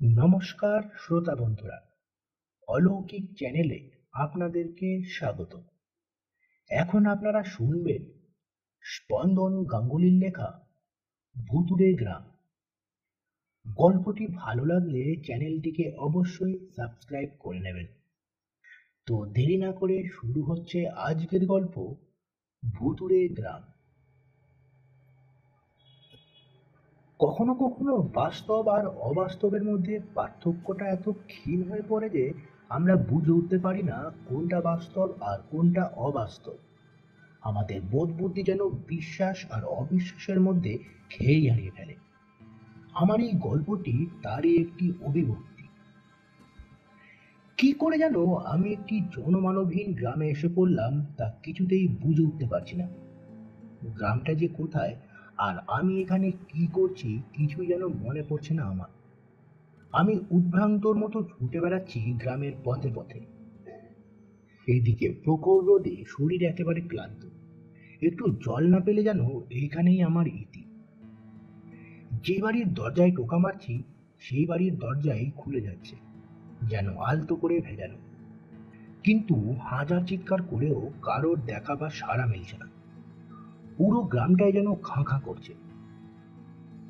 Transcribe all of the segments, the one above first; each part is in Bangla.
নমস্কার শ্রোতা বন্ধুরা। অলৌকিক চ্যানেলে আপনাদেরকে স্বাগত। এখন আপনারা শুনবেন স্পন্দন গাঙ্গুলির লেখা ভুতুড়ে গ্রাম। গল্পটি ভালো লাগলে চ্যানেলটিকে অবশ্যই সাবস্ক্রাইব করে নেবেন। তো দেরি না করে শুরু হচ্ছে আজকের গল্প ভুতুড়ে গ্রাম। কখনো কখনো বাস্তব আর অবাস্তবের মধ্যে পার্থক্যটা এত ক্ষীণ হয়ে পড়ে যে আমরা বুঝে উঠতে পারি না কোনটা বাস্তব আর কোনটা অবাস্তব। আমাদের বোধ বুদ্ধি যেন বিশ্বাস আর অবিশ্বাসের মধ্যে খেয়েই হারিয়ে ফেলে। আমার এই গল্পটি তারই একটি অভিভক্তি কি করে যেন আমি একটি জনমানবহীন গ্রামে এসে পড়লাম, তা কিছুতেই বুঝে উঠতে পারছি না। গ্রামটা যে কোথায় আর আমি এখানে কি করছি কিছুই যেন মনে পড়ছে না আমার। আমি উদ্ভ্রান্তর মতো ছুটে বেড়াচ্ছি গ্রামের পথে পথে। এইদিকে প্রখর রোদে শরীর একেবারে ক্লান্ত। একটু জল না পেলে যেন এইখানেই আমার ইতি। যে বাড়ির দরজায় টোকা মারছি, সেই বাড়ির দরজাই খুলে যাচ্ছে, যেন আলতো করে ভেজানো। কিন্তু হাজার চিৎকার করেও কারোর দেখা বা সাড়া মিলছে না। পুরো গ্রামটাই যেন খাঁ খাঁ করছে।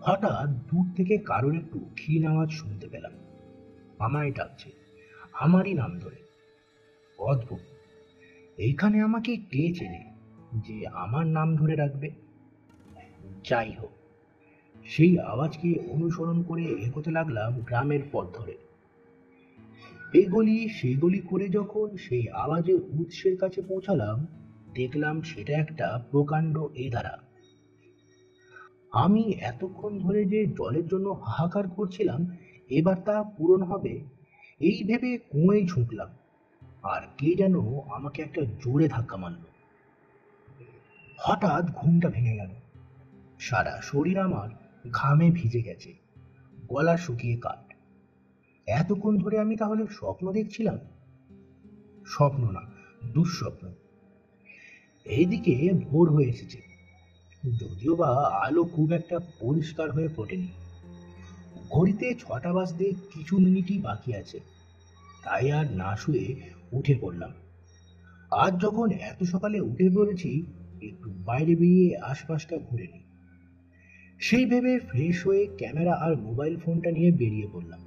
হঠাৎ দূর থেকে কারোর একটু ক্ষীণ আওয়াজ শুনতে পেলাম। আমায় ডাকছে। আমারই নাম ধরে। অদ্ভুত। এইখানে আমাকে কে চেনে যে আমার নাম ধরে রাখবে যাই হোক, সেই আওয়াজকে অনুসরণ করে এগোতে লাগলাম গ্রামের পথ ধরে। এই গলি সেই গলি করে যখন সেই আওয়াজের উৎসের কাছে পৌঁছালাম দেখলাম সেটা একটা প্রকাণ্ড এধারা আমি এতক্ষণ ধরে যে জলের জন্য হাহাকার করছিলাম, এবার তা পূরণ হবে, এই ভেবে কুঁয়েই ঝুঁকলাম। আর কে যেন আমাকে একটা জোরে ধাক্কা মারল। হঠাৎ ঘুমটা ভেঙে গেল। সারা শরীর আমার ঘামে ভিজে গেছে, গলা শুকিয়ে কাট এতক্ষণ ধরে আমি তাহলে স্বপ্ন দেখছিলাম? স্বপ্ন না, দুঃস্বপ্ন। এইদিকে ভোর হয়ে এসেছে। যদিও বা আলো খুব একটা পরিষ্কার হয়ে ফোটেনি। ঘড়িতে ছটা বাজতে কিছু মিনিটই বাকি আছে। তাই আর না শুয়ে উঠে পড়লাম। আজ যখন এত সকালে উঠে পড়েছি, একটু বাইরে বেরিয়ে আশপাশটা ঘুরে নিই। সেই ভেবে ফ্রেশ হয়ে ক্যামেরা আর মোবাইল ফোনটা নিয়ে বেরিয়ে পড়লাম।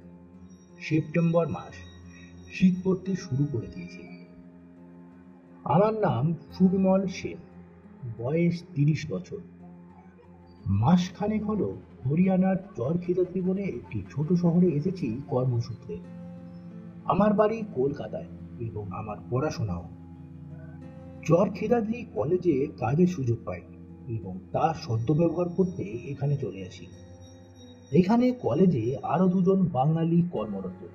সেপ্টেম্বর মাস, শীত পড়তে শুরু করে দিয়েছে। আমার নাম সুবিমল সেন, বয়স তিরিশ বছর। মাসখানেক হলো হরিয়ানার চরখিদাত্রী বলে একটি ছোট শহরে এসেছি কর্মসূত্রে। আমার বাড়ি কলকাতায় এবং আমার পড়াশোনাও। চরখিদাদ্রি কলেজে কাজের সুযোগ পাই এবং তা সদ্যব্যবহার করতে এখানে চলে আসি। এখানে কলেজে আরও দুজন বাঙালি কর্মরত,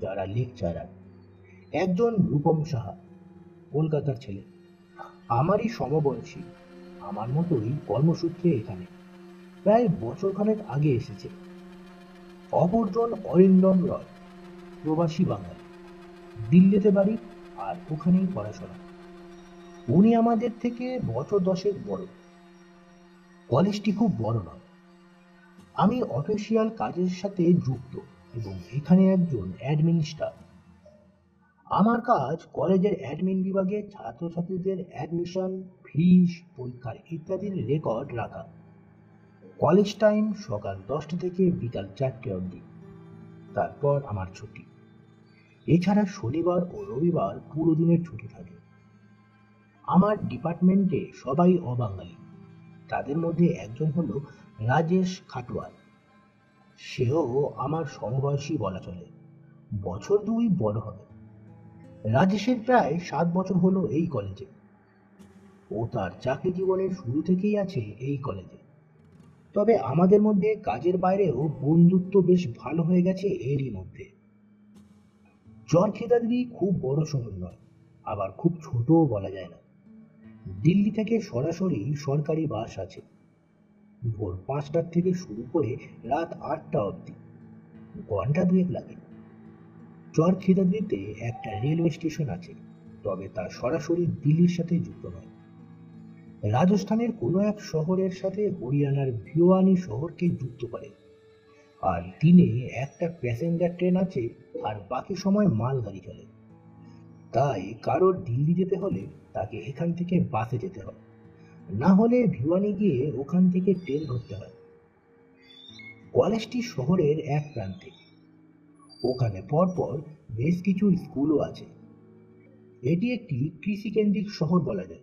যারা লেকচারার। একজন রূপম সাহা কলকাতার ছেলে। আমারই সমবয়সী। আমার মতোই কর্মসূত্রে এখানে। প্রায় বছরখানেক আগে এসেছে। অপরজন অরিন্দম রয়, প্রবাসী বাঙালি। দিল্লিতে বাড়ি আর ওখানেই পড়াশোনা। উনি আমাদের থেকে বছর দশেক বড়। কলেজটি খুব বড় নয়। আমি অফিসিয়াল কাজের সাথে যুক্ত এবং এখানে একজন অ্যাডমিন স্টাফ আমার কাজ কলেজের অ্যাডমিন বিভাগে ছাত্রছাত্রীদের অ্যাডমিশন ফিস পরীক্ষার ইত্যাদির রেকর্ড রাখা। কলেজ টাইম সকাল দশটা থেকে বিকাল চারটে অবধি। তারপর আমার ছুটি। এছাড়া শনিবার ও রবিবার পুরো দিনের ছুটি থাকে। আমার ডিপার্টমেন্টে সবাই অবাঙালি। তাদের মধ্যে একজন হলো রাজেশ খাটওয়াল। সেও আমার সমবয়সী বলা চলে। বছর দুই বড় হবে। রাজেশের প্রায় সাত বছর হলো এই কলেজে। ও তার চাকরি জীবনের শুরু থেকেই আছে এই কলেজে। তবে আমাদের মধ্যে কাজের বাইরেও বন্ধুত্ব বেশ ভালো হয়ে গেছে এরই মধ্যে। চরখেদাদি খুব বড় শহর নয়, আবার খুব ছোটও বলা যায় না। দিল্লি থেকে সরাসরি সরকারি বাস আছে। ভোর পাঁচটার থেকে শুরু করে রাত আটটা অবধি। ঘণ্টা দুয়েক লাগে। চরখিদাদ্রিতে একটা রেলওয়ে স্টেশন আছে, তবে তা সরাসরি দিল্লির সাথে যুক্ত নয়। রাজস্থানের কোনো এক শহরের সাথে হরিয়ানার ভিওয়ানি শহরকে যুক্ত করে। আর দিনে একটা প্যাসেঞ্জার ট্রেন আছে আর বাকি সময় মালগাড়ি চলে। তাই কারোর দিল্লি যেতে হলে তাকে এখান থেকে বাসে যেতে হয়। না হলে ভিওয়ানি গিয়ে ওখান থেকে ট্রেন ধরতে হয়। কলেজটি শহরের এক প্রান্তে। ওখানে পরপর বেশ কিছু স্কুলও আছে। এটি একটি কৃষিকেন্দ্রিক শহর বলা যায়।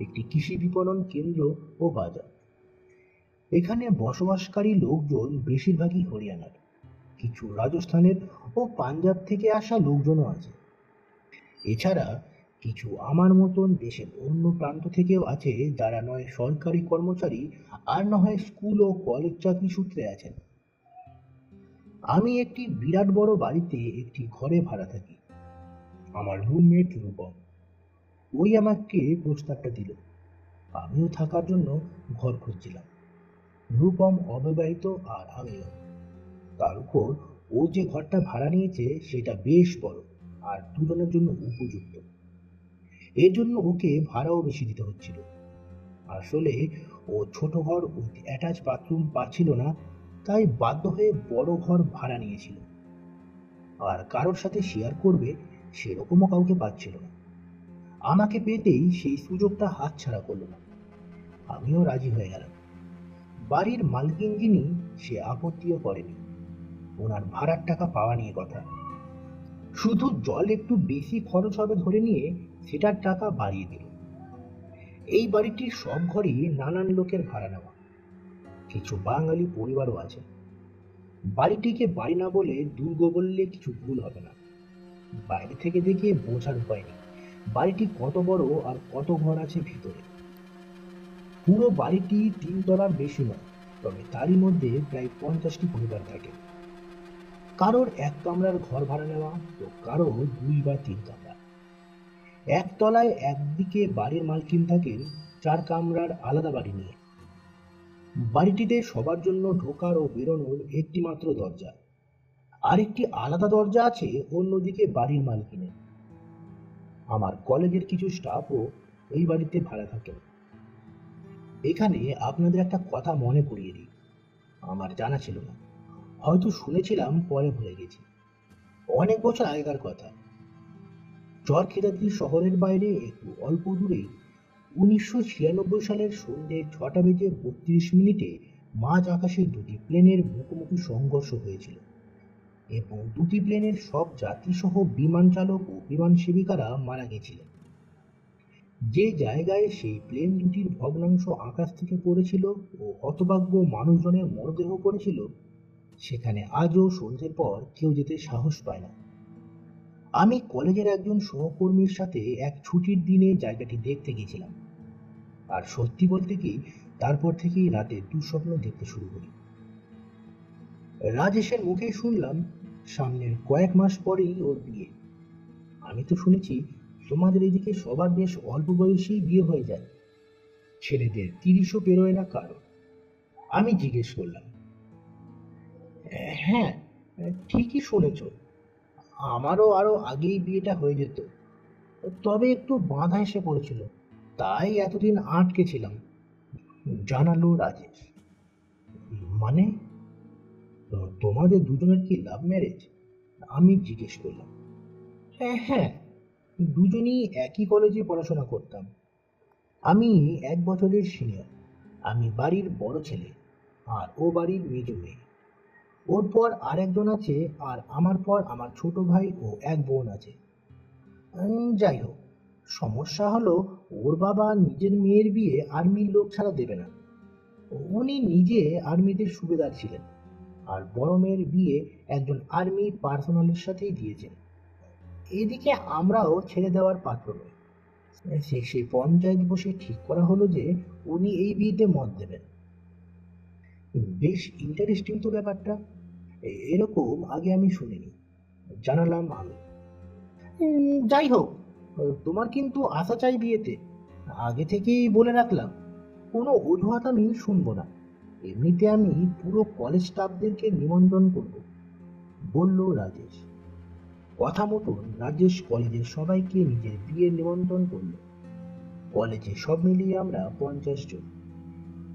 একটি কৃষি বিপণন কেন্দ্র ও বাজার। এখানে বসবাসকারী লোকজন বেশিরভাগই হরিয়ানার। কিছু রাজস্থানের ও পাঞ্জাব থেকে আসা লোকজনও আছে। এছাড়া কিছু আমার মতন দেশের অন্য প্রান্ত থেকেও আছে যারা নয় সরকারি কর্মচারী আর না হয় স্কুল ও কলেজ চাকরি সূত্রে আছেন। আমি একটি বিরাট বড় বাড়িতে একটি ঘরে ভাড়া থাকি। আমার রুমমেট রূপম। ওই আমাকে প্রস্তাবটা দিল। আমিও থাকার জন্য ঘর খুঁজছিলাম। রূপম অবিবাহিত আর আমিও। তার উপর ও যে ঘরটা ভাড়া নিয়েছে, সেটা বেশ বড় আর দুজনের জন্য উপযুক্ত। এর জন্য ওকে ভাড়াও বেশি দিতে হচ্ছিল। আসলে ও ছোট ঘর অ্যাটাচ বাথরুম পাচ্ছিল না। তাই বাধ্য হয়ে বড় ঘর ভাড়া নিয়েছিল। আর কারোর সাথে শেয়ার করবে সেরকমও কাউকে পাচ্ছিল না। আমাকে পেতেই সেই সুযোগটা হাতছাড়া করল না। আমিও রাজি হয়ে গেলাম। বাড়ির মালকিন যিনি সে আপত্তিও করেনি। ওনার ভাড়ার টাকা পাওয়া নিয়ে কথা। শুধু জল একটু বেশি খরচ হবে ধরে নিয়ে সেটার টাকা বাড়িয়ে দিল। এই বাড়িটির সব ঘরই নানান লোকের ভাড়া নেওয়া। কিছু বাঙালি পরিবারও আছে। বাড়িটিকে বাড়ি না বলে দুর্গ বললে কিছু ভুল হবে না। বাইরে থেকে দেখে বোঝার উপায় নেই। বাড়িটি কত বড় আর কত ঘর আছে ভিতরে? পুরো বাড়িটি তিন তলার বেশি নয়, তবে তারই মধ্যে প্রায় পঞ্চাশটি পরিবার থাকে। কারোর এক কামরার ঘর ভাড়া নেওয়া তো কারও দুই বা তিন কামরা। এক তলায় একদিকে বাড়ির মালকিন থাকেন, চার কামরার আলাদা বাড়ি নিয়ে। বাড়িটিতে সবার জন্য ঢোকার ও বেরোনোর একটি মাত্র দরজা। আরেকটি আলাদা দরজা আছে অন্যদিকে বাড়ির মালকিনের আমার কলেজের কিছু স্টাফও এই বাড়িতে ভাড়া থাকেন। এখানে আপনাদের একটা কথা মনে করিয়ে দিই। আমার জানা ছিল না। হয়তো শুনেছিলাম, পরে ভুলে গেছি। অনেক বছর আগেকার কথা। চর চরখেদাদ্রি শহরের বাইরে, একটু অল্প দূরে উনিশশো ছিয়ানব্বই সালের সন্ধ্যে ছটা বেজে বত্রিশ মিনিটে মাঝ আকাশে দুটি প্লেনের মুখোমুখি সংঘর্ষ হয়েছিল এবং দুটি প্লেনের সব যাত্রীসহ বিমান চালক ও বিমান সেবিকারা মারা গেছিলেন। যে জায়গায় সেই প্লেন দুটির ভগ্নাংশ আকাশ থেকে পড়েছিল ও হতভাগ্য মানুষজনের মরদেহ পড়েছিল, সেখানে আজও সন্ধ্যের পর কেউ যেতে সাহস পায় না। আমি কলেজের একজন সহকর্মীর সাথে এক ছুটির দিনে জায়গাটি দেখতে গেছিলাম আর সত্যি বলতে কি, তারপর থেকেই রাতে দুঃস্বপ্ন দেখতে শুরু করি। রাজেশের মুখে শুনলাম, সামনের কয়েক মাস পরেই ওর বিয়ে। আমি তো শুনেছি, তোমাদের এদিকে সবার বেশ অল্প বয়সেই বিয়ে হয়ে যায়। ছেলেদের তিরিশও পেরোয় না কারও। আমি জিজ্ঞেস করলাম হ্যাঁ ঠিকই শুনেছ। আমারও আরও আগেই বিয়েটা হয়ে যেত। তবে একটু বাঁধা এসে পড়েছিল। তাই এতদিন আটকে ছিলাম জানালো রাজেশ। মানে তোমাদের দুজনের কি লাভ ম্যারেজ আমি জিজ্ঞেস করলাম। হ্যাঁ হ্যাঁ দুজনই একই কলেজে পড়াশোনা করতাম। আমি এক বছরের সিনিয়র আমি বাড়ির বড় ছেলে, আর ও বাড়ির মেজ মেয়ে। ওর পর আরেকজন আছে, আর আমার পর আমার ছোট ভাই ও এক বোন আছে। যাই হোক, সমস্যা হলো ওর বাবা নিজের মেয়ের বিয়ে আর্মির লোক ছাড়া দেবে না। উনি নিজে আর্মিদের সুবেদার ছিলেন আর বড় মেয়ের বিয়ে একজন আর্মি পার্সোনালের সাথেই দিয়েছেন। এদিকে আমরাও ছেড়ে দেওয়ার পাত্র নই। সেই পঞ্চায়েত বসে ঠিক করা হলো যে উনি এই বিয়েতে মত দেবেন। বেশ ইন্টারেস্টিং তো ব্যাপারটা। এরকম আগে আমি শুনিনি। জানালাম আমি। যাই হোক তোমার কিন্তু আশা চাই বিয়েতে। আগে থেকেই বলে রাখলাম, কোনো অজুহাত আমি শুনব না। এমনিতে আমি পুরো কলেজ স্টাফদেরকে নিমন্ত্রণ করব, বলল রাজেশ। কথা মতন রাজেশ কলেজের সবাইকে নিজের বিয়ের নিমন্ত্রণ করল। কলেজে সব মিলিয়ে আমরা পঞ্চাশ জন।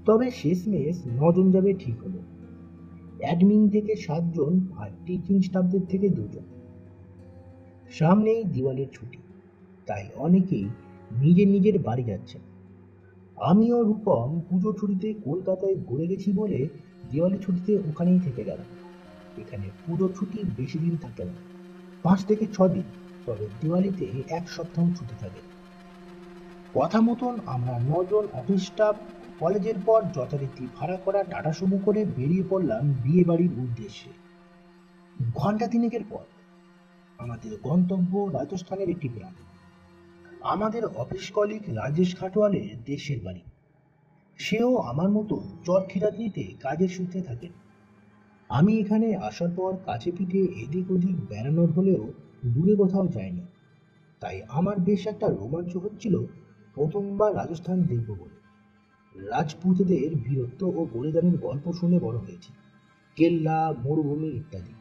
তবে শেষমেশ নজন যাবে ঠিক হলো। অ্যাডমিন থেকে সাতজন আর টিচিং স্টাফদের থেকে দুজন। সামনেই দিওয়ালির ছুটি। তাই অনেকেই নিজের নিজের বাড়ি যাচ্ছেন। আমিও রূপম পুজো ছুটিতে কলকাতায় ঘুরে গেছি বলে দিওয়ালি ছুটিতে ওখানেই থেকে গেলাম। এখানে পুজো ছুটি বেশি দিন থাকে না। পাঁচ থেকে ছ দিন, তবে দিওয়ালিতে এক সপ্তাহ ছুটি থাকে। কথা মতন আমরা নজন অফিস স্টাফ কলেজের পর যথারীতি ভাড়া করা টাটা সুমো করে বেরিয়ে পড়লাম বিয়ে বাড়ির উদ্দেশ্যে। ঘণ্টা তিনেকের পর। আমাদের গন্তব্য রাজস্থানের একটি গ্রাম। আমাদের অফিস কলিগ রাজেশ খাটোয়ালের দেশের বাড়ি। সেও আমার মতো চরখিরাতনিতে কাজের সূত্রে থাকেন। আমি এখানে আসার পর কাছে পিঠে এদিক ওদিক বেড়ানোর হলেও দূরে কোথাও যাইনি। তাই আমার বেশ একটা রোমাঞ্চ হচ্ছিল প্রথমবার রাজস্থান দেখব বলে। রাজপুতদের বীরত্ব ও বলিদানের গল্প শুনে বড় হয়েছি। কেল্লা, মরুভূমি ইত্যাদি।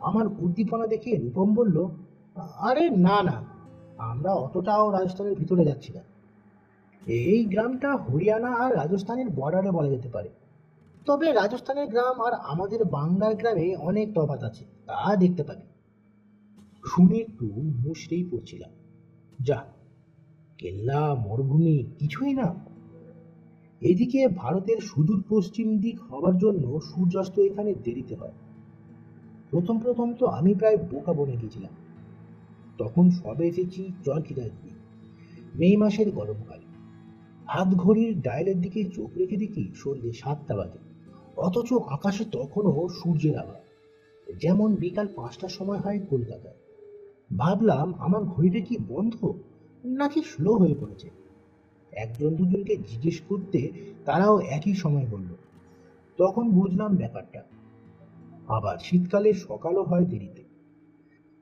আমার উদ্দীপনা দেখে রূপম বলল, আরে না না আমরা অতটাও রাজস্থানের ভিতরে যাচ্ছি না। এই গ্রামটা হরিয়ানা আর রাজস্থানের বর্ডারে বলা যেতে পারে। তবে রাজস্থানের গ্রাম আর আমাদের বাংলার গ্রামে অনেক তফাৎ আছে, তা দেখতে পাবি। শুনে একটু মুশড়েই পড়ছিলাম। যা, কেল্লা, মরুভূমি কিছুই না। এদিকে ভারতের সুদূর পশ্চিম দিক হওয়ার জন্য সূর্যাস্ত এখানে দেরিতে হয়। প্রথম প্রথম তো আমি প্রায় বোকা বনে গেছিলাম তখন সবে এসেছি চরকিদারি মে মাসের গরমকাল। হাত ঘড়ির ডায়ালের দিকে চোখ রেখে দেখি সন্ধ্যে সাতটা বাজে। অথচ আকাশে তখনও সূর্যের আলো যেমন বিকাল পাঁচটার সময় হয় কলকাতায়। ভাবলাম, আমার ঘড়িটা কি বন্ধ নাকি স্লো হয়ে পড়েছে? একজন দুজনকে জিজ্ঞেস করতে তারাও একই সময় বলল। তখন বুঝলাম ব্যাপারটা। আবার শীতকালে সকালও হয় দেরিতে।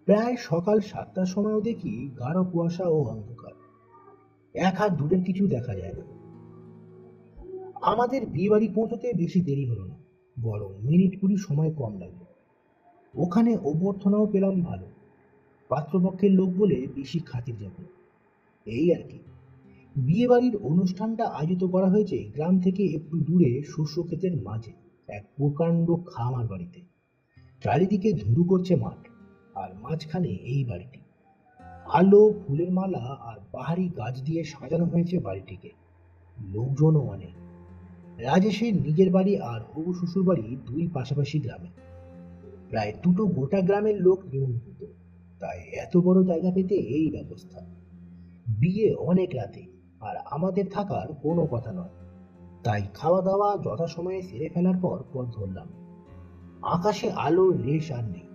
প্রায় সকাল সাতটার সময়ও দেখি গাঢ় কুয়াশা ও অন্ধকার। এক হাত দূরের কিছু দেখা যায় না। আমাদের বিয়ে বাড়ি পৌঁছতে বেশি দেরি হলো না, বরং মিনিট কুড়ি সময় কম লাগল ওখানে অভ্যর্থনাও পেলাম ভালো। পাত্রপক্ষের লোক বলে বেশি খাতির যাব এই আর কি। বিয়ে বাড়ির অনুষ্ঠানটা আয়োজিত করা হয়েছে গ্রাম থেকে একটু দূরে শস্য ক্ষেতের মাঝে, এক প্রকাণ্ড খামার বাড়িতে। চারিদিকে ধুধু করছে মাঠ। আর মাঝখানে এই বাড়িটি। আলো, ফুলের মালা আর বাহারি গাছ দিয়ে সাজানো হয়েছে বাড়িটিকে। লোকজনও অনেক। রাজেশের নিজের বাড়ি আর হবু শ্বশুর বাড়ি দুই পাশাপাশি গ্রামে। প্রায় দুটো গোটা গ্রামের লোক নিমন্ত্রিত। তাই এত বড় জায়গা পেতে এই ব্যবস্থা। বিয়ে অনেক রাতে আর আমাদের থাকার কোনো কথা নয়। তাই খাওয়া দাওয়া যথাসময়ে সেরে ফেলার পর পথ ধরলাম। আকাশে আলোর রেশ আর নেই।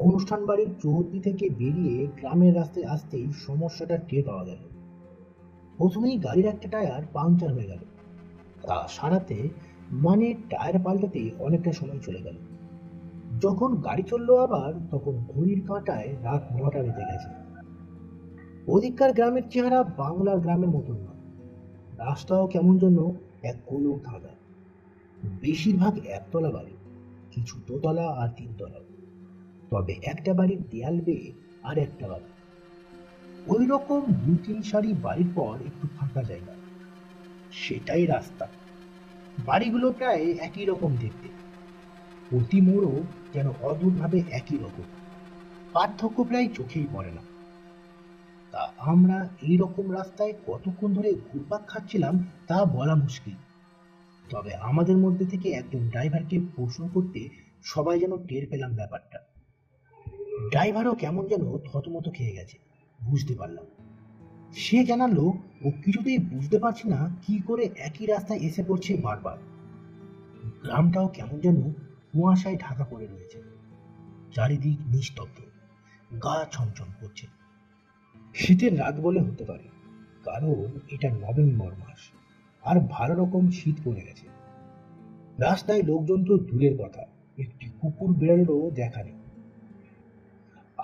অনুষ্ঠান বাড়ির চৌহদ্দি থেকে বেরিয়ে গ্রামের রাস্তায় আসতেই সমস্যাটা টের পাওয়া গেল। প্রথমেই গাড়ির একটা টায়ার পাংচার হয়ে গেল। তা সারাতে মানে টায়ার পাল্টাতে অনেকটা সময় চলে গেল। যখন গাড়ি চলল আবার, তখন ঘড়ির কাঁটায় রাত নটা বেজে গেছে। ওদিককার গ্রামের চেহারা বাংলার গ্রামের মতন নয় রাস্তাও কেমন যেন এক গোলক ধাঁধা। বেশিরভাগ একতলা বাড়ি, কিছু দোতলা আর তিনতলা। তবে একটা বাড়ির দেয়াল বেয়ে আর একটা বাড়ি। ওই রকম দু তিন সারি বাড়ির পর একটু ফাঁকা জায়গা। সেটাই রাস্তা। বাড়িগুলো প্রায় একই রকম দেখতে। প্রতি মোড়ও যেন অদ্ভুতভাবে একই রকম। পার্থক্য প্রায় চোখেই পড়ে না। তা আমরা এই রকম রাস্তায় কতক্ষণ ধরে ঘুরপাক খাচ্ছিলাম তা বলা মুশকিল। তবে আমাদের মধ্যে থেকে একজন ড্রাইভারকে প্রশ্ন করতে সবাই যেন টের পেলাম ব্যাপারটা। ড্রাইভারও কেমন যেন থতমত খেয়ে গেছে, বুঝতে পারলাম। সে জানালো, ও কিছুতেই বুঝতে পারছে না কি করে একই রাস্তায় এসে পড়ছে বারবার। গ্রামটাও কেমন যেন কুয়াশায় ঢাকা পড়ে রয়েছে। চারিদিক নিস্তব্ধ, গা ছমছম করছে। শীতের রাত বলে হতে পারে, কারণ এটা নভেম্বর মাস, আর ভালো রকম শীত পড়ে গেছে। রাস্তায় লোকজন তো দূরের কথা, একটি কুকুর বিড়ালেরও দেখা নেই।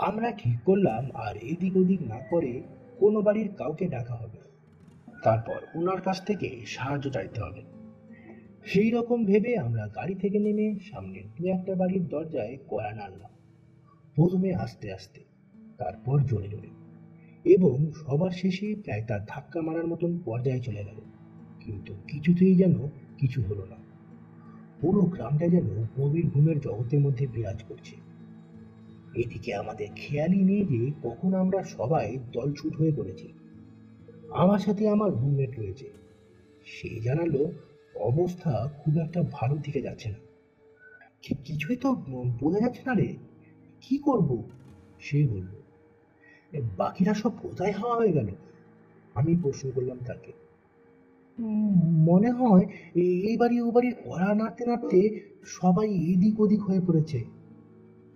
আমরা ঠিক করলাম আর এদিক ওদিক না করে কোনো বাড়ির কাউকে ডাকা হবে। তারপর ওনার কাছ থেকে সাহায্য চাইতে হবে। সেই রকম ভেবে আমরা গাড়ি থেকে নেমে সামনে দু একটা বাড়ির দরজায় কড়া নাড়লাম। প্রথমে আস্তে আস্তে তারপর জোরে জোরে। এবং সবার শেষে প্রায় তার ধাক্কা মারার মতন পর্যায়ে চলে গেল। কিন্তু কিছুতেই যেন কিছু হলো না। পুরো গ্রামটা যেন গভীর ঘুমের জগতের মধ্যে বিরাজ করছে। এদিকে আমাদের খেয়ালই নেই যে কখন আমরা সবাই দলছুট হয়ে পড়েছি। আমার সাথে আমার রুমমেট রয়েছে। সে জানালো অবস্থা খুব একটা ভালো দিকে যাচ্ছে না। কিছুই তো বোঝা যাচ্ছে না রে। কি করব? সে বলল বাকিরা সব কোথায় হওয়া হয়ে গেল? আমি প্রশ্ন করলাম তাকে। মনে হয় এই বাড়ি ও বাড়ির কড়া নাড়তে নাড়তে সবাই এদিক ওদিক হয়ে পড়েছে।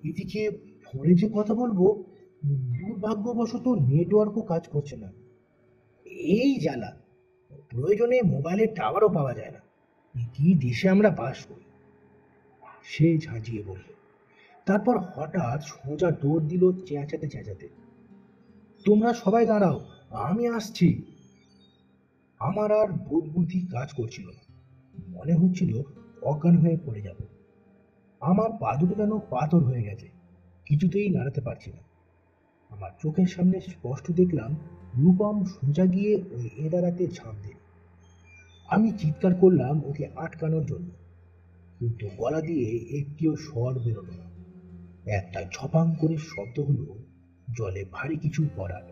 এদিকে ফোনে যে কথা বলব, দুর্ভাগ্যবশত নেটওয়ার্কও কাজ করছে না। এই জ্বালা, প্রয়োজনে মোবাইলের টাওয়ারও পাওয়া যায় না। কি দেশে আমরা বাস করি? সে ঝাঁঝিয়ে বলল। তারপর হঠাৎ সোজা দৌড় দিল চেঁচাতে চেঁচাতে। তোমরা সবাই দাঁড়াও, আমি আসছি। আমার আর বোধ বুদ্ধি কাজ করছিল না। মনে হচ্ছিল অজ্ঞান হয়ে পড়ে যাব। আমার পা দুটো যেন পাথর হয়ে গেছে। কিছুতেই নাড়াতে পারছি না। আমার চোখের সামনে স্পষ্ট দেখলাম রূপম সোজা গিয়ে ওই এদারাতে ঝাঁপ দিল। আমি চিৎকার করলাম ওকে আটকানোর জন্য, কিন্তু গলা দিয়ে একটিও স্বর বেরোলো না। একটা ঝপাং করে শব্দ হলো, জলে ভারী কিছু পড়ার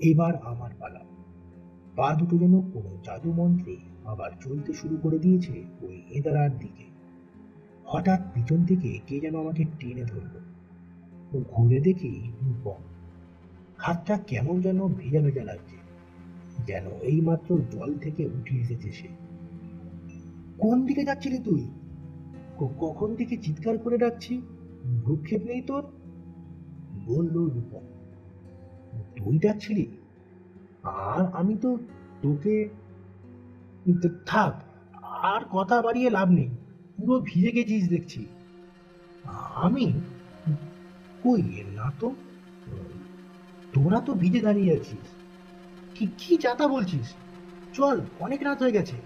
এবার আমার পালা। পা দুটো যেন কোনো জাদু মন্ত্রে আবার চলতে শুরু করে দিয়েছে ওই এদারার দিকে। হঠাৎ পিছন থেকে কে যেন আমাকে টেনে ধরলো। ঘুরে দেখি রূপম হাতটা কেমন যেন ভেজা ভেজা লাগছে, যেন এই মাত্র জল থেকে উঠে এসেছে সে। কোন দিকে যাচ্ছিলি তুই? কখন থেকে চিৎকার করে ডাকছি? ভ্রুক্ষেপ নেই তোর? বলল রূপম তুই ডাকছিলি আর আমি তো তোকে থাক, আর কথা বাড়িয়ে লাভ নেই। পুরো ভিজে গেছিস দেখছি। আমি? কই না তো? তোরা তো ভিজে দাঁড়িয়ে আছিস। কি কি যাতা বলছিস? চল, অনেক রাত হয়ে গেছে।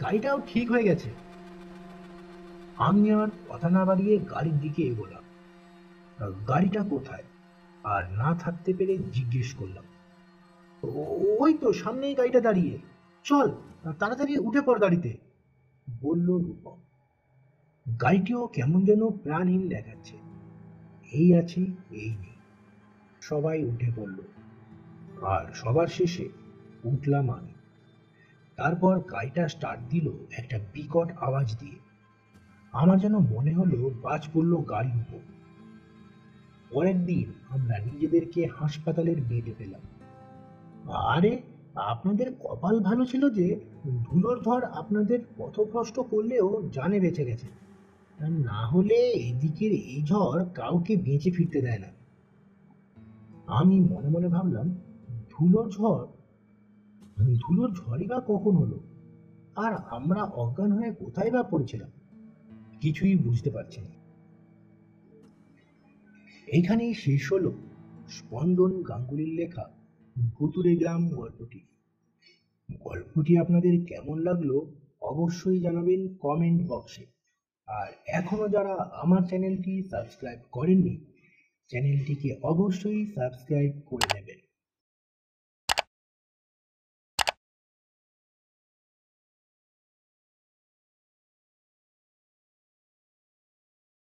গাড়িটাও ঠিক হয়ে গেছে। আমি আর কথা না বাড়িয়ে গাড়ির দিকে এগোলাম। গাড়িটা কোথায়? আর না থাকতে পেরে জিজ্ঞেস করলাম। "ও- ওই তো সামনেই গাড়িটা দাঁড়িয়ে। চল, তাড়াতাড়ি উঠে পড় গাড়িতে। বলল রূপম, গাড়িটিও কেমন যেন প্রাণহীন দেখাচ্ছে। এই আছে, এই নেই। সবাই উঠে পড়ল। আর সবার শেষে উঠলাম আমি। তারপর গাড়িটা স্টার্ট দিল একটা বিকট আওয়াজ দিয়ে। আমার যেন মনে হলো বাজ পড়ল গাড়ির উপর। পরের দিন আমরা নিজেদেরকে হাসপাতালের বেডে পেলাম। আরে, আপনাদের কপাল ভালো ছিল যে ধুলোর ধর আপনাদের পথভ্রষ্ট করলেও জানে বেঁচে গেছে। না হলে এদিকের এই ঝড় কাউকে বেঁচে ফিরতে দেয় না। আমি মনে মনে ভাবলাম, ধুলোর ঝড়? ধুলোর ঝড়ই বা কখন হলো? আর আমরা অজ্ঞান হয়ে কোথায় বা পড়েছিলাম? কিছুই বুঝতে পারছি না। এইখানেই শেষ হলো স্পন্দন গাঙ্গুলির লেখা ভুতুরে গ্রাম গল্পটি। গল্পটি আপনাদের কেমন লাগল অবশ্যই জানাবেন কমেন্ট বক্সে। আর এখনও যারা আমার চ্যানেলটি সাবস্ক্রাইব করেননি চ্যানেলটিকে অবশ্যই সাবস্ক্রাইব করে নেবেন।